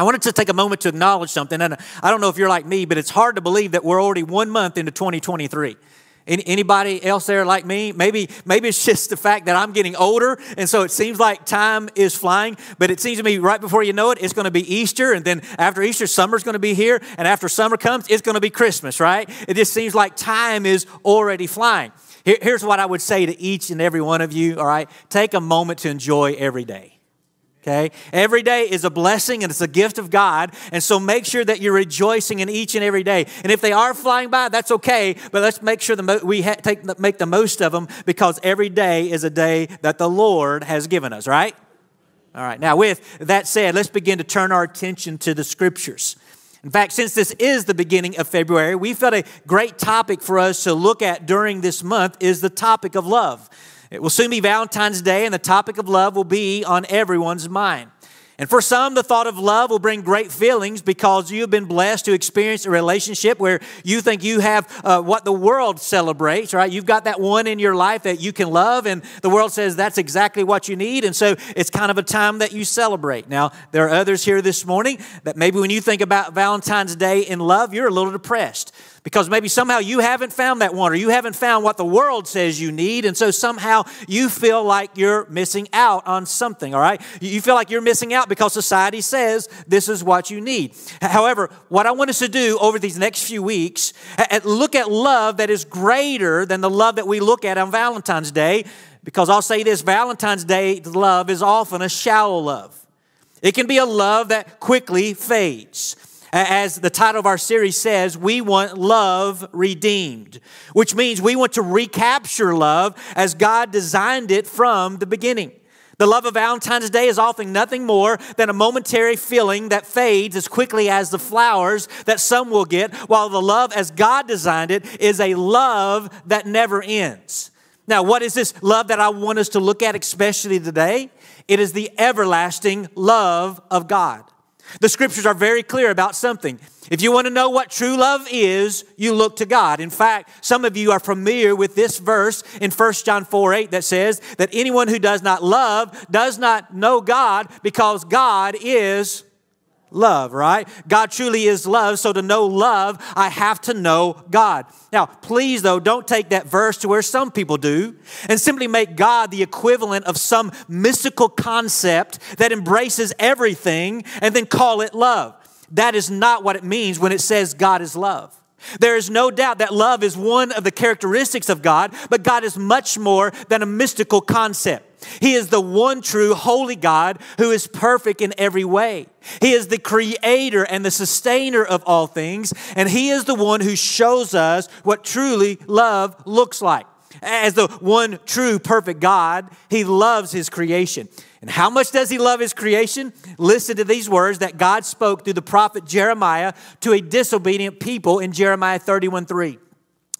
I wanted to take a moment to acknowledge something. And I don't know if you're like me, but it's hard to believe that we're already one month into 2023. Anybody else there like me? Maybe, maybe it's just the fact that I'm getting older, and so it seems like time is flying. But it seems to me right before you know it, it's going to be Easter, and then after Easter, summer's going to be here, and after summer comes, it's going to be Christmas, right? It just seems like time is already flying. here's what I would say to each and every one of you, all right? Take a moment to enjoy every day. Okay? Every day is a blessing and it's a gift of God. And so make sure that you're rejoicing in each and every day. And if they are flying by, that's okay. But let's make sure that we ha- take, make the most of them because every day is a day that the Lord has given us, right? All right. Now, with that said, let's begin to turn our attention to the scriptures. In fact, since this is the beginning of February, we felt a great topic for us to look at during this month is the topic of love. It will soon be Valentine's Day, and the topic of love will be on everyone's mind. And for some, the thought of love will bring great feelings because you have been blessed to experience a relationship where you think you have uh, what the world celebrates, right? You've got that one in your life that you can love, and the world says that's exactly what you need. And so it's kind of a time that you celebrate. Now, there are others here this morning that maybe when you think about Valentine's Day in love, you're a little depressed because maybe somehow you haven't found that one or you haven't found what the world says you need and so somehow you feel like you're missing out on something all right? You feel like you're missing out because society says this is what you need. However what i want us to do over these next few weeks look at love that is greater than the love that we look at on valentine's day because i'll say this valentine's day love is often a shallow love. It can be a love that quickly fades as the title of our series says, we want love redeemed, which means we want to recapture love as God designed it from the beginning. The love of Valentine's Day is often nothing more than a momentary feeling that fades as quickly as the flowers that some will get, while the love as God designed it is a love that never ends. Now, what is this love that I want us to look at, especially today? It is the everlasting love of God. The scriptures are very clear about something. If you want to know what true love is, you look to God. In fact, some of you are familiar with this verse in 1 John 4 8 that says that anyone who does not love does not know God because God is love, right? God truly is love. So to know love, I have to know God. Now, please, though, don't take that verse to where some people do and simply make God the equivalent of some mystical concept that embraces everything and then call it love. That is not what it means when it says God is love. There is no doubt that love is one of the characteristics of God, but God is much more than a mystical concept. He is the one true holy God who is perfect in every way. He is the creator and the sustainer of all things, and He is the one who shows us what truly love looks like. As the one true perfect God, He loves His creation. And how much does He love His creation? Listen to these words that God spoke through the prophet Jeremiah to a disobedient people in Jeremiah 31 3.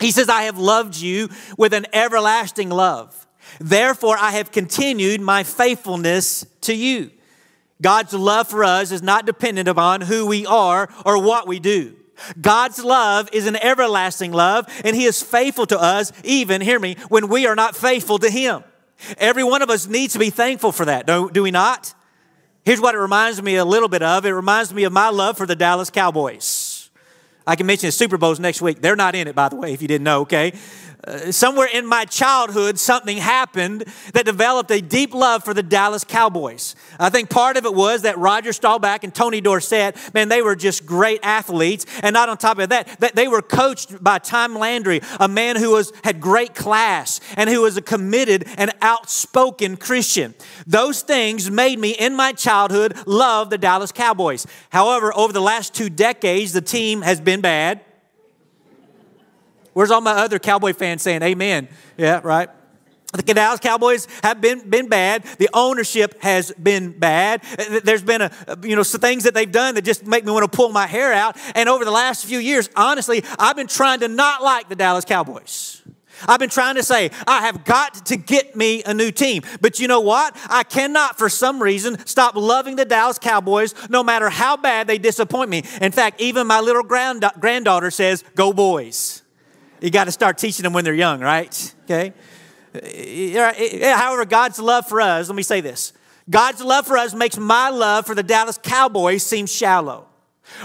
He says, I have loved you with an everlasting love. Therefore, I have continued my faithfulness to you. God's love for us is not dependent upon who we are or what we do. God's love is an everlasting love, and He is faithful to us, even, hear me, when we are not faithful to Him. Every one of us needs to be thankful for that, do, do we not? Here's what it reminds me a little bit of it reminds me of my love for the Dallas Cowboys. I can mention the Super Bowls next week. They're not in it, by the way, if you didn't know, okay? Uh, somewhere in my childhood, something happened that developed a deep love for the Dallas Cowboys. I think part of it was that Roger Staubach and Tony Dorsett, man, they were just great athletes. And not on top of that, that they were coached by Tom Landry, a man who was, had great class and who was a committed and outspoken Christian. Those things made me, in my childhood, love the Dallas Cowboys. However, over the last two decades, the team has been bad. Where's all my other Cowboy fans saying amen? Yeah, right. The Dallas Cowboys have been, been bad. The ownership has been bad. There's been a, you know, some things that they've done that just make me want to pull my hair out. And over the last few years, honestly, I've been trying to not like the Dallas Cowboys. I've been trying to say, I have got to get me a new team. But you know what? I cannot, for some reason, stop loving the Dallas Cowboys no matter how bad they disappoint me. In fact, even my little grand- granddaughter says, Go, boys. You got to start teaching them when they're young, right? Okay? However, God's love for us, let me say this God's love for us makes my love for the Dallas Cowboys seem shallow.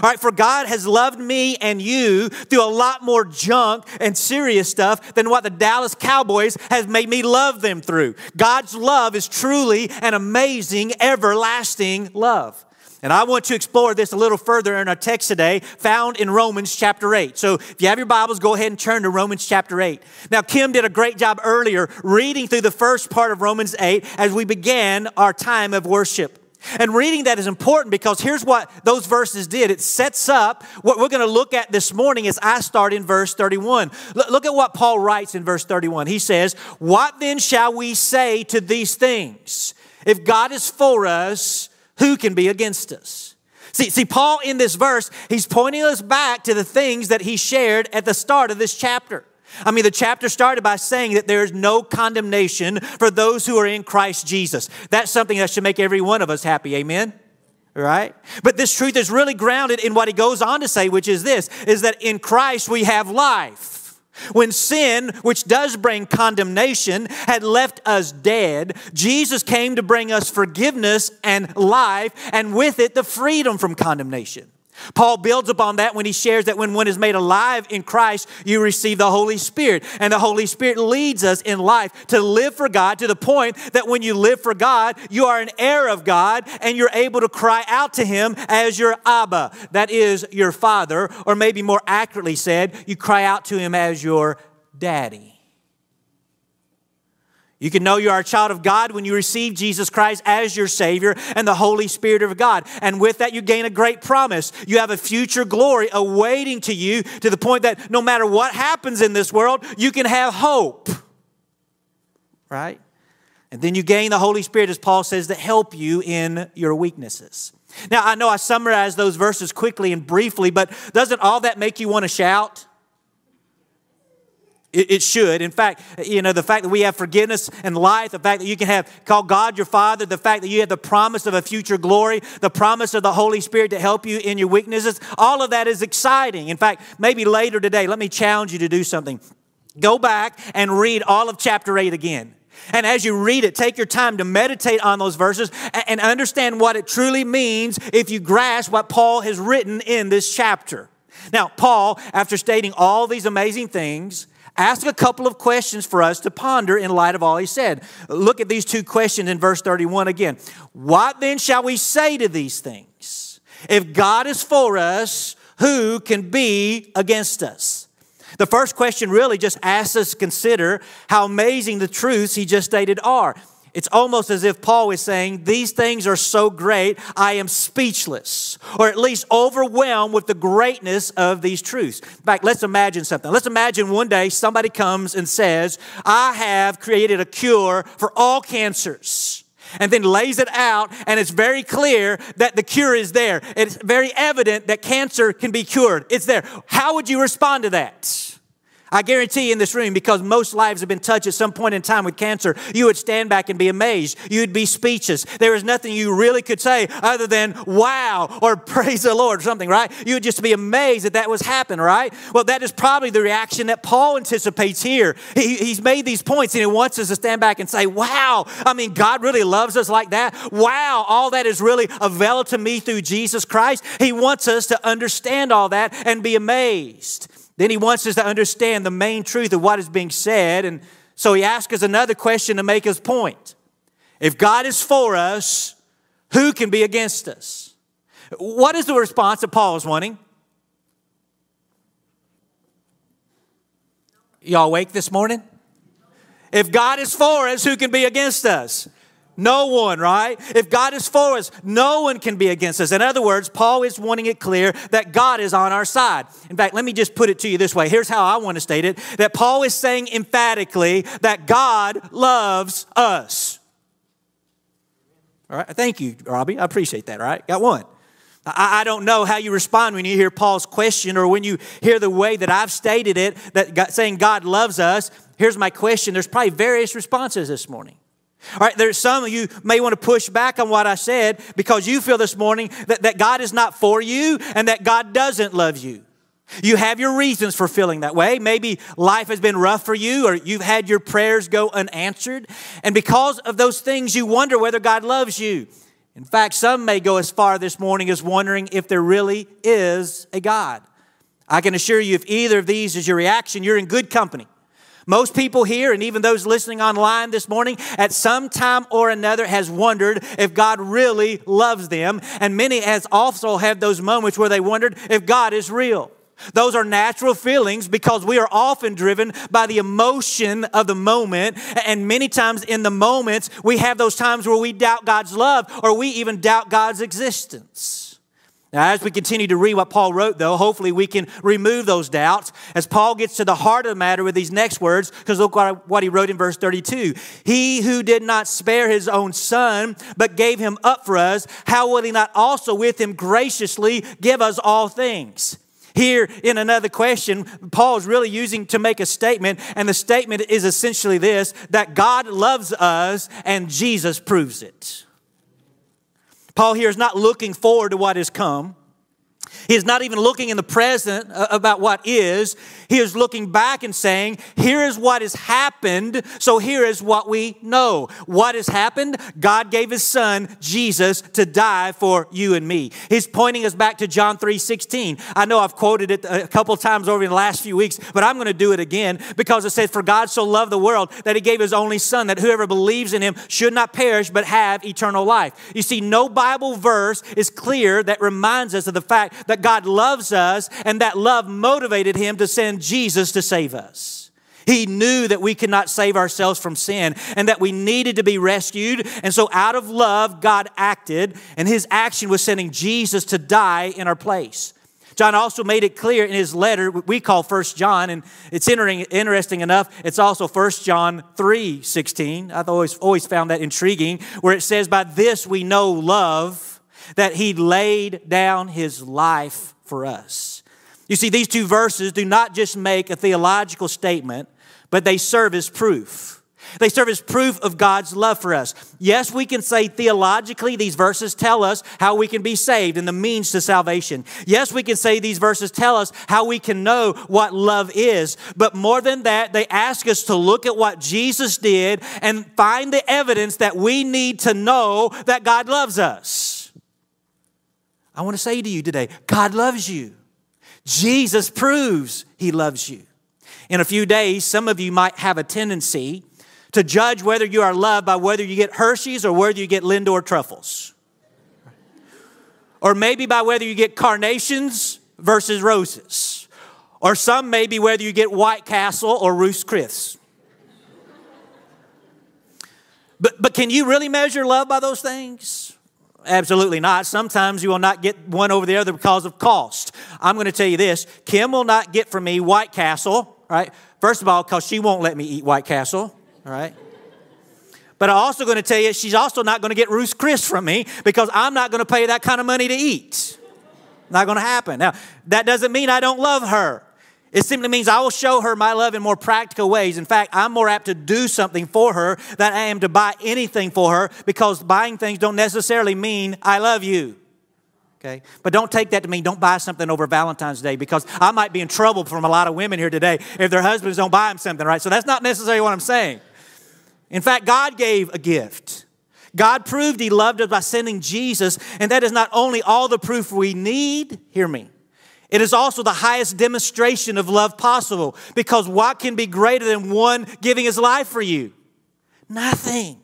All right, for God has loved me and you through a lot more junk and serious stuff than what the Dallas Cowboys has made me love them through. God's love is truly an amazing, everlasting love. And I want to explore this a little further in our text today, found in Romans chapter 8. So if you have your Bibles, go ahead and turn to Romans chapter 8. Now, Kim did a great job earlier reading through the first part of Romans 8 as we began our time of worship. And reading that is important because here's what those verses did. It sets up what we're going to look at this morning as I start in verse 31. Look at what Paul writes in verse 31. He says, What then shall we say to these things? If God is for us, who can be against us? See, see, Paul in this verse, he's pointing us back to the things that he shared at the start of this chapter. I mean, the chapter started by saying that there is no condemnation for those who are in Christ Jesus. That's something that should make every one of us happy. Amen? Right? But this truth is really grounded in what he goes on to say, which is this is that in Christ we have life. When sin, which does bring condemnation, had left us dead, Jesus came to bring us forgiveness and life, and with it, the freedom from condemnation. Paul builds upon that when he shares that when one is made alive in Christ, you receive the Holy Spirit. And the Holy Spirit leads us in life to live for God to the point that when you live for God, you are an heir of God and you're able to cry out to Him as your Abba. That is your Father, or maybe more accurately said, you cry out to Him as your Daddy. You can know you are a child of God when you receive Jesus Christ as your Savior and the Holy Spirit of God. And with that, you gain a great promise. You have a future glory awaiting to you to the point that no matter what happens in this world, you can have hope. Right? And then you gain the Holy Spirit, as Paul says, to help you in your weaknesses. Now, I know I summarized those verses quickly and briefly, but doesn't all that make you want to shout? It, should. In fact, you know, the fact that we have forgiveness and life, the fact that you can have call God your Father, the fact that you have the promise of a future glory, the promise of the Holy Spirit to help you in your weaknesses, all of that is exciting. In fact, maybe later today, let me challenge you to do something. Go back and read all of chapter 8 again. And as you read it, take your time to meditate on those verses and understand what it truly means if you grasp what Paul has written in this chapter. Now, Paul, after stating all these amazing things, ask a couple of questions for us to ponder in light of all he said. Look at these two questions in verse 31 again. What then shall we say to these things? If God is for us, who can be against us? The first question really just asks us to consider how amazing the truths he just stated are. It's almost as if Paul is saying, These things are so great, I am speechless, or at least overwhelmed with the greatness of these truths. In fact, let's imagine something. Let's imagine one day somebody comes and says, I have created a cure for all cancers and then lays it out, and it's very clear that the cure is there. It's very evident that cancer can be cured. It's there. How would you respond to that? I guarantee in this room, because most lives have been touched at some point in time with cancer, you would stand back and be amazed. You'd be speechless. There is nothing you really could say other than wow or praise the Lord or something, right? You would just be amazed that that was happening, right? Well, that is probably the reaction that Paul anticipates here. He, he's made these points and he wants us to stand back and say, wow, I mean, God really loves us like that. Wow, all that is really available to me through Jesus Christ. He wants us to understand all that and be amazed. Then he wants us to understand the main truth of what is being said. And so he asks us another question to make his point. If God is for us, who can be against us? What is the response that Paul is wanting? Y'all awake this morning? If God is for us, who can be against us? No one, right? If God is for us, no one can be against us. In other words, Paul is wanting it clear that God is on our side. In fact, let me just put it to you this way. Here's how I want to state it that Paul is saying emphatically that God loves us. All right, thank you, Robbie. I appreciate that, right? Got one. I, don't know how you respond when you hear Paul's question or when you hear the way that I've stated it, that God, saying God loves us. Here's my question. There's probably various responses this morning. All right, there's some of you may want to push back on what I said because you feel this morning that, that God is not for you and that God doesn't love you. You have your reasons for feeling that way. Maybe life has been rough for you, or you've had your prayers go unanswered. And because of those things, you wonder whether God loves you. In fact, some may go as far this morning as wondering if there really is a God. I can assure you, if either of these is your reaction, you're in good company. Most people here, and even those listening online this morning, at some time or another has wondered if God really loves them. And many has also had those moments where they wondered if God is real. Those are natural feelings because we are often driven by the emotion of the moment. And many times in the moments, we have those times where we doubt God's love or we even doubt God's existence. Now, as we continue to read what Paul wrote, though, hopefully we can remove those doubts as Paul gets to the heart of the matter with these next words, because look what he wrote in verse 32. He who did not spare his own son, but gave him up for us, how will he not also with him graciously give us all things? Here, in another question, Paul is really using to make a statement, and the statement is essentially this that God loves us and Jesus proves it. Paul here is not looking forward to what has come. He is not even looking in the present uh, about what is. He is looking back and saying, Here is what has happened, so here is what we know. What has happened? God gave his son, Jesus, to die for you and me. He's pointing us back to John 3 16. I know I've quoted it a couple times over in the last few weeks, but I'm going to do it again because it says, For God so loved the world that he gave his only son, that whoever believes in him should not perish but have eternal life. You see, no Bible verse is clear that reminds us of the fact that God loves us and that love motivated him to send Jesus to save us. He knew that we could not save ourselves from sin and that we needed to be rescued. And so, out of love, God acted, and his action was sending Jesus to die in our place. John also made it clear in his letter, we call First John, and it's interesting enough, it's also First John 3 16. I've always, always found that intriguing, where it says, By this we know love that he laid down his life for us. You see, these two verses do not just make a theological statement, but they serve as proof. They serve as proof of God's love for us. Yes, we can say theologically, these verses tell us how we can be saved and the means to salvation. Yes, we can say these verses tell us how we can know what love is. But more than that, they ask us to look at what Jesus did and find the evidence that we need to know that God loves us. I want to say to you today God loves you. Jesus proves he loves you. In a few days, some of you might have a tendency to judge whether you are loved by whether you get Hershey's or whether you get Lindor truffles. Or maybe by whether you get carnations versus roses. Or some maybe whether you get White Castle or Ruth's Chris. But, but can you really measure love by those things? Absolutely not. Sometimes you will not get one over the other because of cost. I'm going to tell you this Kim will not get from me White Castle, right? First of all, because she won't let me eat White Castle, right? But I'm also going to tell you, she's also not going to get Ruth's Chris from me because I'm not going to pay that kind of money to eat. Not going to happen. Now, that doesn't mean I don't love her. It simply means I will show her my love in more practical ways. In fact, I'm more apt to do something for her than I am to buy anything for her because buying things don't necessarily mean I love you. Okay? But don't take that to mean don't buy something over Valentine's Day because I might be in trouble from a lot of women here today if their husbands don't buy them something, right? So that's not necessarily what I'm saying. In fact, God gave a gift. God proved He loved us by sending Jesus, and that is not only all the proof we need, hear me, it is also the highest demonstration of love possible because what can be greater than one giving his life for you? Nothing.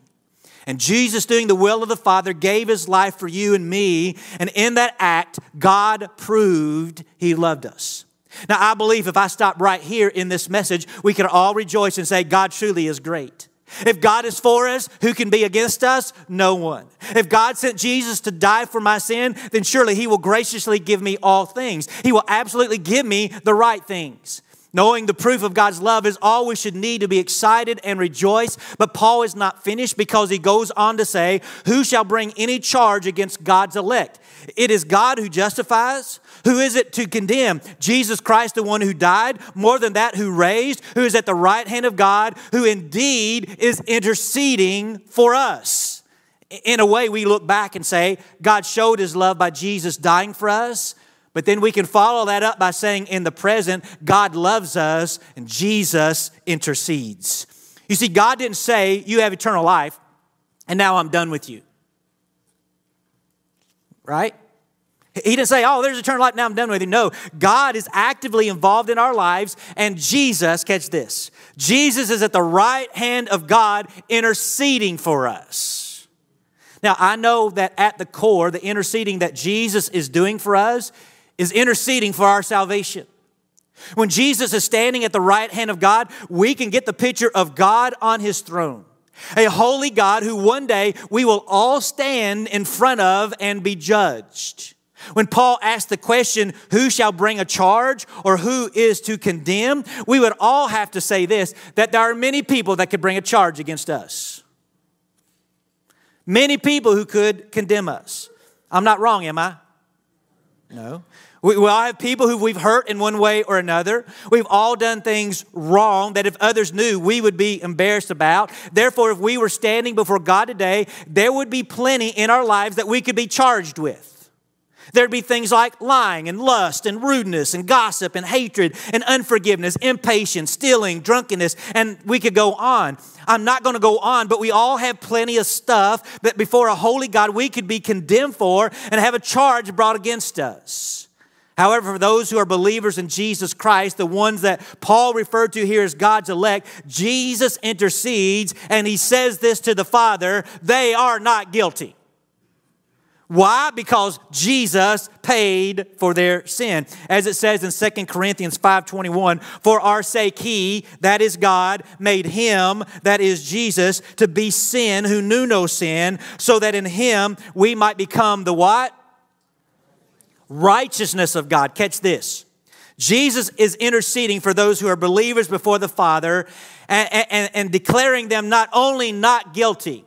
And Jesus, doing the will of the Father, gave his life for you and me. And in that act, God proved he loved us. Now, I believe if I stop right here in this message, we can all rejoice and say, God truly is great. If God is for us, who can be against us? No one. If God sent Jesus to die for my sin, then surely He will graciously give me all things. He will absolutely give me the right things. Knowing the proof of God's love is all we should need to be excited and rejoice. But Paul is not finished because he goes on to say, Who shall bring any charge against God's elect? It is God who justifies. Who is it to condemn? Jesus Christ, the one who died, more than that, who raised, who is at the right hand of God, who indeed is interceding for us. In a way, we look back and say, God showed his love by Jesus dying for us, But then we can follow that up by saying, in the present, God loves us and Jesus intercedes. You see, God didn't say, You have eternal life, and now I'm done with you. Right? He didn't say, Oh, there's eternal life, now I'm done with you. No, God is actively involved in our lives, and Jesus, catch this, Jesus is at the right hand of God interceding for us. Now, I know that at the core, the interceding that Jesus is doing for us is interceding for our salvation. When Jesus is standing at the right hand of God, we can get the picture of God on his throne. A holy God who one day we will all stand in front of and be judged. When Paul asked the question, who shall bring a charge or who is to condemn, we would all have to say this that there are many people that could bring a charge against us. Many people who could condemn us. I'm not wrong, am I? No. We, we all have people who we've hurt in one way or another. We've all done things wrong that if others knew, we would be embarrassed about. Therefore, if we were standing before God today, there would be plenty in our lives that we could be charged with. There'd be things like lying and lust and rudeness and gossip and hatred and unforgiveness, impatience, stealing, drunkenness, and we could go on. I'm not going to go on, but we all have plenty of stuff that before a holy God we could be condemned for and have a charge brought against us. However, for those who are believers in Jesus Christ, the ones that Paul referred to here as God's elect, Jesus intercedes and he says this to the Father they are not guilty. Why? Because Jesus paid for their sin. As it says in 2 Corinthians 5:21, for our sake he, that is God, made him, that is Jesus, to be sin who knew no sin, so that in him we might become the what? Righteousness of God. Catch this. Jesus is interceding for those who are believers before the Father and, and, and, declaring them not only not guilty,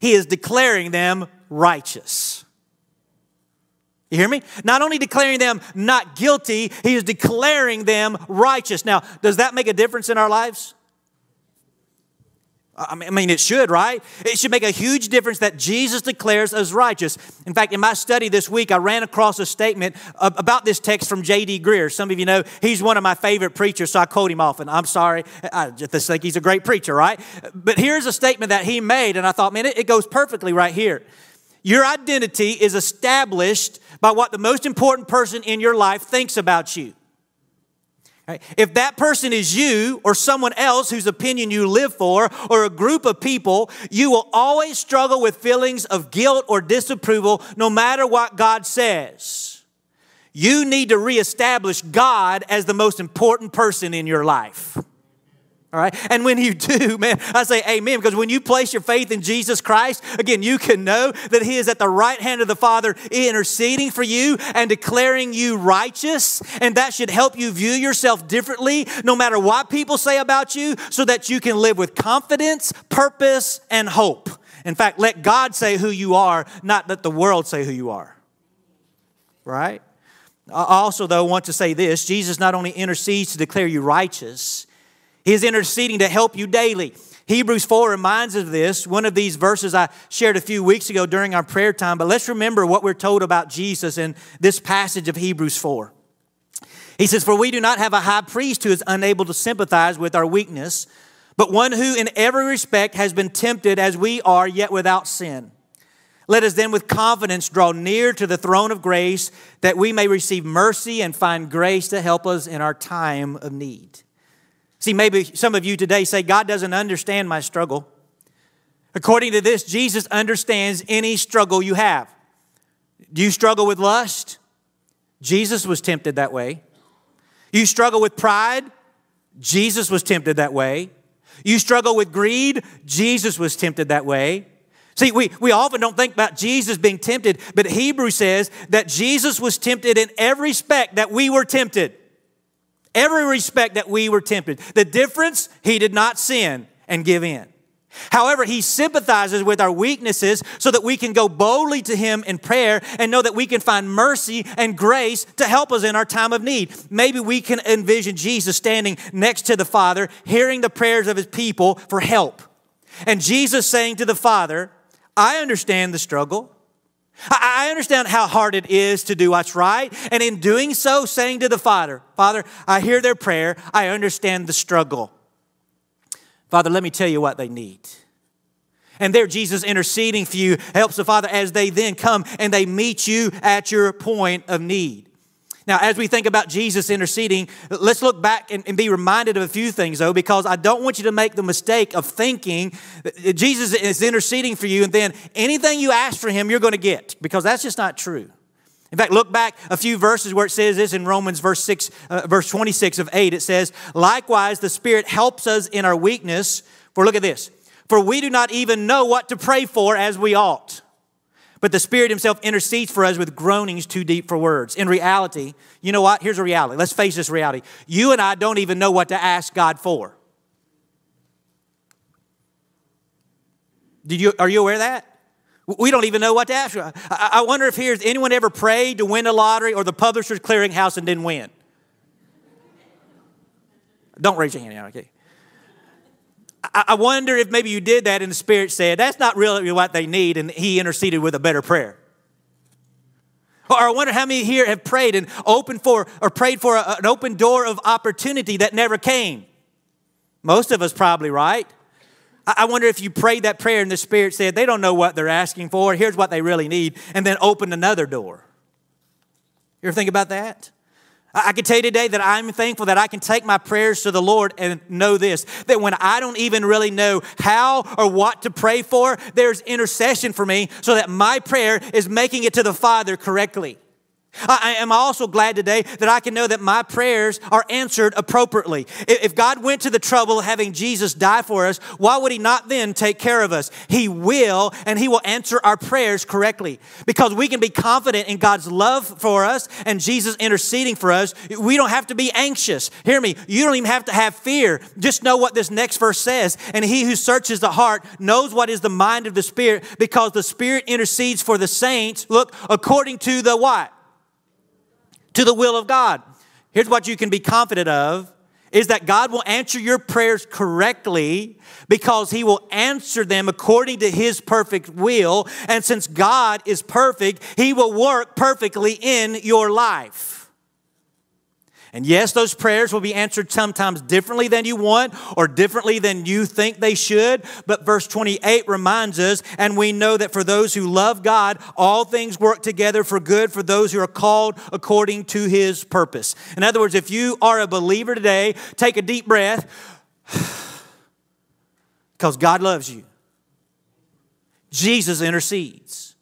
he is declaring them righteous. You hear me? Not only declaring them not guilty, he is declaring them righteous. Now, does that make a difference in our lives? I mean, it should, right? It should make a huge difference that Jesus declares us righteous. In fact, in my study this week, I ran across a statement about this text from J.D. Greear. Some of you know he's one of my favorite preachers, so I quote him often. I'm sorry, I just think he's a great preacher, right? But here's a statement that he made, and I thought, man, it goes perfectly right here. Your identity is established by what the most important person in your life thinks about you. Right? If that person is you or someone else whose opinion you live for or a group of people, you will always struggle with feelings of guilt or disapproval no matter what God says. You need to reestablish God as the most important person in your life. All right. And when you do, man, I say amen because when you place your faith in Jesus Christ, again, you can know that He is at the right hand of the Father interceding for you and declaring you righteous. And that should help you view yourself differently no matter what people say about you so that you can live with confidence, purpose, and hope. In fact, let God say who you are, not let the world say who you are. Right? I also, though, want to say this Jesus not only intercedes to declare you righteous, he is interceding to help you daily. Hebrews 4 reminds us of this. One of these verses I shared a few weeks ago during our prayer time, but let's remember what we're told about Jesus in this passage of Hebrews 4. He says, For we do not have a high priest who is unable to sympathize with our weakness, but one who in every respect has been tempted as we are, yet without sin. Let us then with confidence draw near to the throne of grace that we may receive mercy and find grace to help us in our time of need. See, maybe some of you today say, God doesn't understand my struggle. According to this, Jesus understands any struggle you have. Do you struggle with lust? Jesus was tempted that way. You struggle with pride? Jesus was tempted that way. You struggle with greed? Jesus was tempted that way. See, we, we often don't think about Jesus being tempted, but Hebrew says that Jesus was tempted in every respect that we were tempted every respect that we were tempted. The difference, he did not sin and give in. However, he sympathizes with our weaknesses so that we can go boldly to him in prayer and know that we can find mercy and grace to help us in our time of need. Maybe we can envision Jesus standing next to the Father, hearing the prayers of his people for help. And Jesus saying to the Father, I understand the struggle. I understand how hard it is to do what's right. And in doing so, saying to the Father, Father, I hear their prayer. I understand the struggle. Father, let me tell you what they need. And there, Jesus interceding for you helps the Father as they then come and they meet you at your point of need. Now, as we think about Jesus interceding, let's look back and, and, be reminded of a few things, though, because I don't want you to make the mistake of thinking Jesus is interceding for you and then anything you ask for him, you're going to get, because that's just not true. In fact, look back a few verses where it says this in Romans verse 6, uh, verse 26 of 8. It says, Likewise, the Spirit helps us in our weakness. For look at this, for we do not even know what to pray for as we ought. But the Spirit Himself intercedes for us with groanings too deep for words. In reality, you know what? Here's a reality. Let's face this reality. You and I don't even know what to ask God for. Did you, are you aware of that? We don't even know what to ask. I wonder if here's anyone ever prayed to win the lottery or the publisher's clearinghouse and didn't win. Don't raise your hand, okay? I wonder if maybe you did that and the Spirit said, that's not really what they need, and He interceded with a better prayer. Or I wonder how many here have prayed and opened for or prayed for a, an open door of opportunity that never came. Most of us probably, right? I wonder if you prayed that prayer and the Spirit said, they don't know what they're asking for, here's what they really need, and then opened another door. You ever think about that? I can tell you today that I'm thankful that I can take my prayers to the Lord and know this that when I don't even really know how or what to pray for, there's intercession for me so that my prayer is making it to the Father correctly. I am also glad today that I can know that my prayers are answered appropriately. If God went to the trouble of having Jesus die for us, why would He not then take care of us? He will, and He will answer our prayers correctly. Because we can be confident in God's love for us and Jesus interceding for us. We don't have to be anxious. Hear me, you don't even have to have fear. Just know what this next verse says. And He who searches the heart knows what is the mind of the Spirit, because the Spirit intercedes for the saints, look, according to the what? To the will of God. Here's what you can be confident of is that God will answer your prayers correctly because he will answer them according to his perfect will. And since God is perfect, he will work perfectly in your life. And yes, those prayers will be answered sometimes differently than you want or differently than you think they should. But verse 28 reminds us, and we know that for those who love God, all things work together for good for those who are called according to his purpose. In other words, if you are a believer today, take a deep breath because God loves you. Jesus intercedes.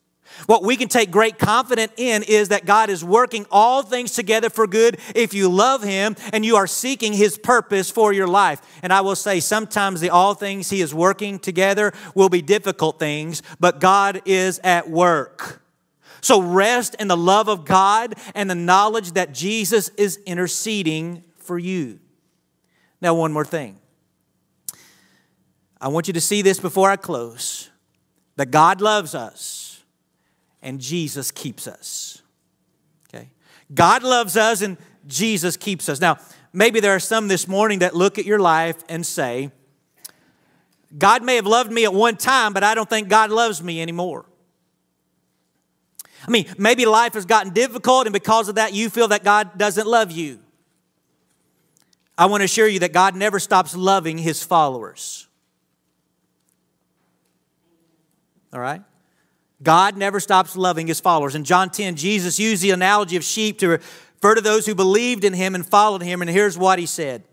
What we can take great confidence in is that God is working all things together for good if you love Him and you are seeking His purpose for your life. And I will say, sometimes the all things He is working together will be difficult things, but God is at work. So rest in the love of God and the knowledge that Jesus is interceding for you. Now, one more thing. I want you to see this before I close that God loves us and Jesus keeps us. Okay? God loves us and Jesus keeps us. Now, maybe there are some this morning that look at your life and say, God may have loved me at one time, but I don't think God loves me anymore. I mean, maybe life has gotten difficult, and because of that, you feel that God doesn't love you. I want to assure you that God never stops loving his followers. All right? God never stops loving his followers. In John 10, Jesus used the analogy of sheep to refer to those who believed in him and followed him. And here's what he said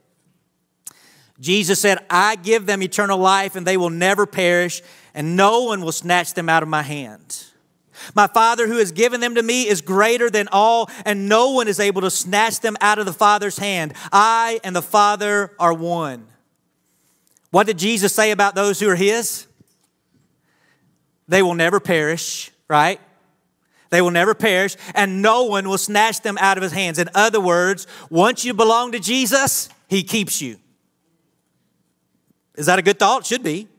Jesus said, I give them eternal life, and they will never perish, and no one will snatch them out of my hand. My Father who has given them to me is greater than all, and no one is able to snatch them out of the Father's hand. I and the Father are one. What did Jesus say about those who are his? They will never perish, right? They will never perish, and no one will snatch them out of his hands. In other words, once you belong to Jesus, he keeps you. Is that a good thought? Should be.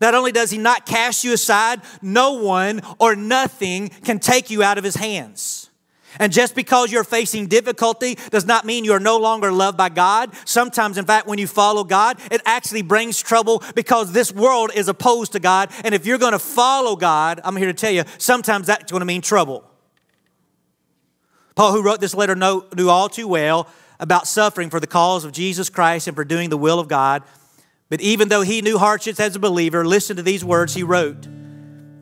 Not only does he not cast you aside, no one or nothing can take you out of his hands. And just because you're facing difficulty does not mean you're no longer loved by God. Sometimes, in fact, when you follow God, it actually brings trouble because this world is opposed to God. And if you're going to follow God, I'm here to tell you, sometimes that's going to mean trouble. Paul, who wrote this letter, knew all too well about suffering for the cause of Jesus Christ and for doing the will of God. But even though he knew hardships as a believer, listen to these words he wrote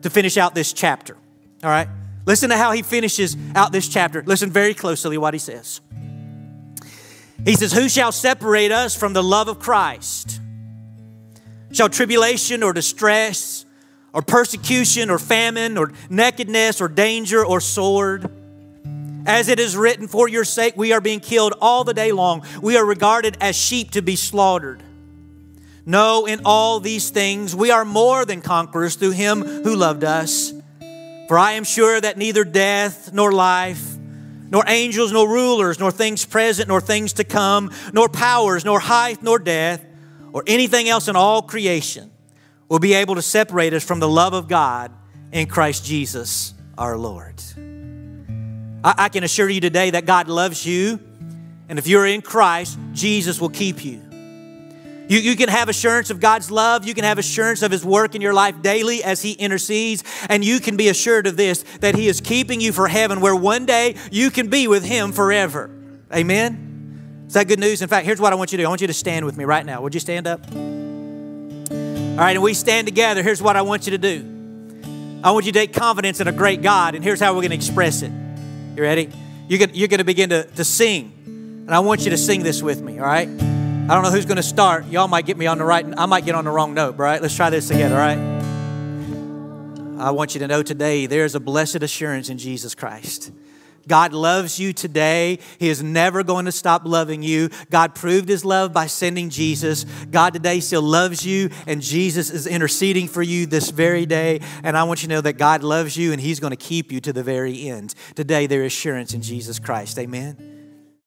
to finish out this chapter. All right? Listen to how he finishes out this chapter. Listen very closely what he says. He says, Who shall separate us from the love of Christ? Shall tribulation or distress or persecution or famine or nakedness or danger or sword? As it is written, For your sake we are being killed all the day long. We are regarded as sheep to be slaughtered. No, in all these things we are more than conquerors through him who loved us. For I am sure that neither death nor life, nor angels, nor rulers, nor things present, nor things to come, nor powers, nor height, nor death, or anything else in all creation will be able to separate us from the love of God in Christ Jesus our Lord. I, I can assure you today that God loves you, and if you're in Christ, Jesus will keep you. You, you can have assurance of God's love. You can have assurance of His work in your life daily as He intercedes. And you can be assured of this that He is keeping you for heaven, where one day you can be with Him forever. Amen? Is that good news? In fact, here's what I want you to do I want you to stand with me right now. Would you stand up? All right, and we stand together. Here's what I want you to do I want you to take confidence in a great God, and here's how we're going to express it. You ready? You're going to begin to, to sing. And I want you to sing this with me, all right? I don't know who's going to start. Y'all might get me on the right, I might get on the wrong note, right? Let's try this together, all right? I want you to know today there's a blessed assurance in Jesus Christ. God loves you today. He is never going to stop loving you. God proved his love by sending Jesus. God today still loves you, and Jesus is interceding for you this very day. And I want you to know that God loves you, and he's going to keep you to the very end. Today, there is assurance in Jesus Christ. Amen.